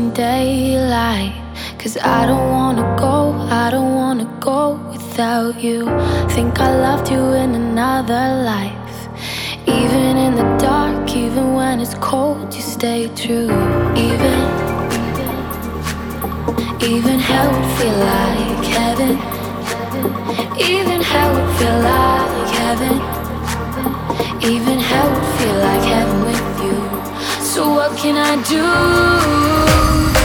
chasing daylight. Cause I don't wanna go, I don't wanna go without you. Think I loved you in another life. Even in the dark, even when it's cold, you stay true. Even, even hell would feel like heaven. Even hell would feel like heaven. Even hell would feel like heaven. So what can I do?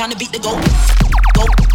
kind of beat the goal.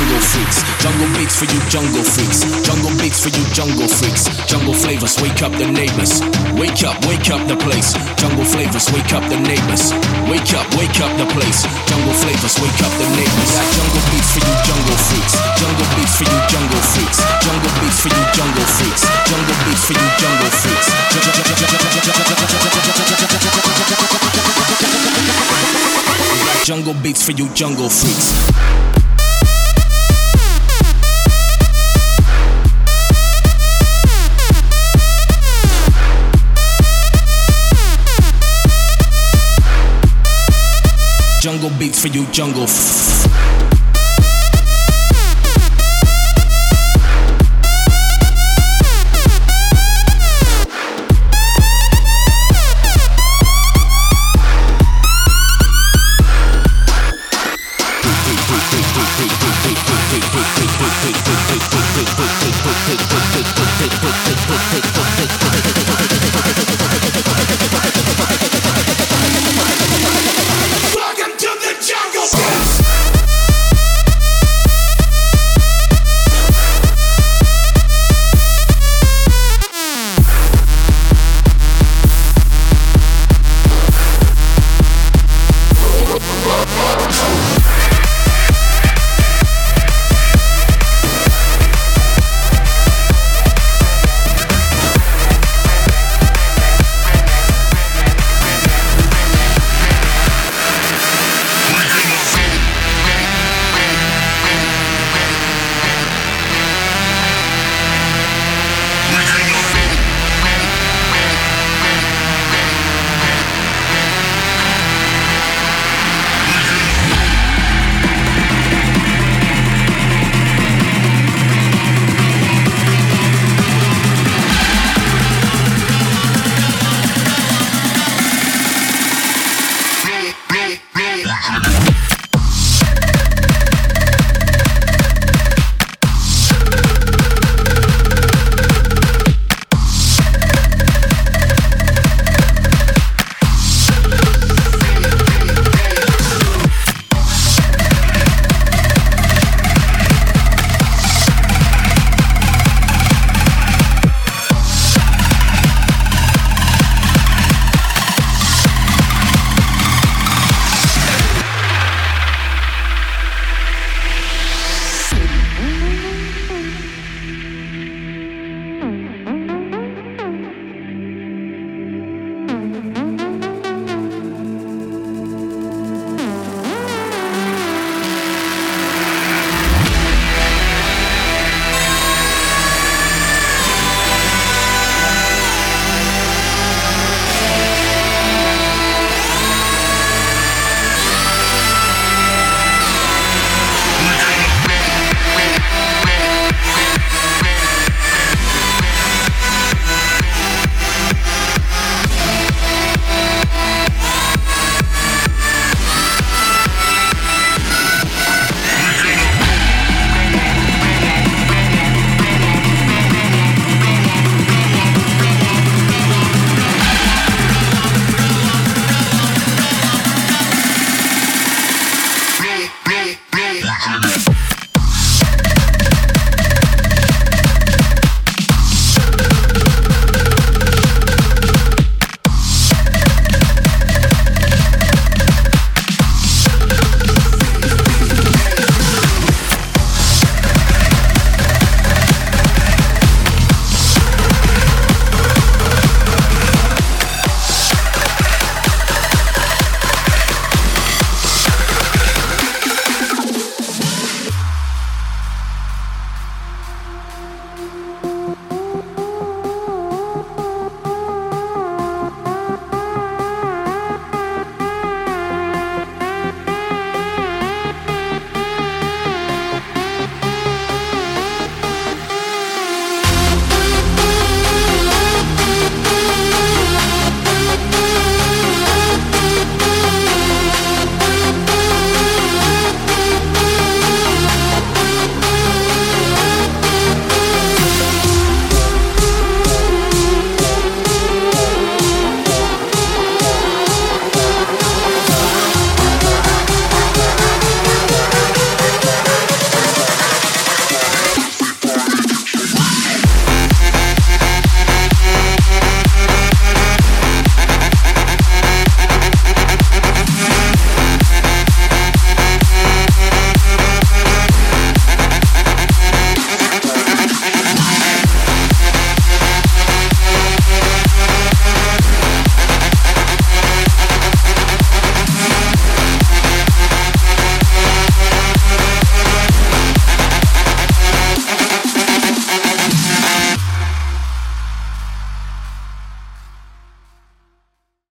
jungle freaks. Jungle beats for you jungle freaks. Jungle beats for you jungle freaks. Jungle flavors, wake up the neighbors. Wake up, wake up the place. Jungle flavors, wake up the neighbors. Wake up, wake up the place. Jungle flavors, wake up the neighbors. Got jungle beats for you jungle freaks. Jungle beats for you jungle freaks. Jungle beats for you jungle freaks. Jungle beats for you jungle freaks. Jungle beats for you jungle freaks. jungle beats for you jungle.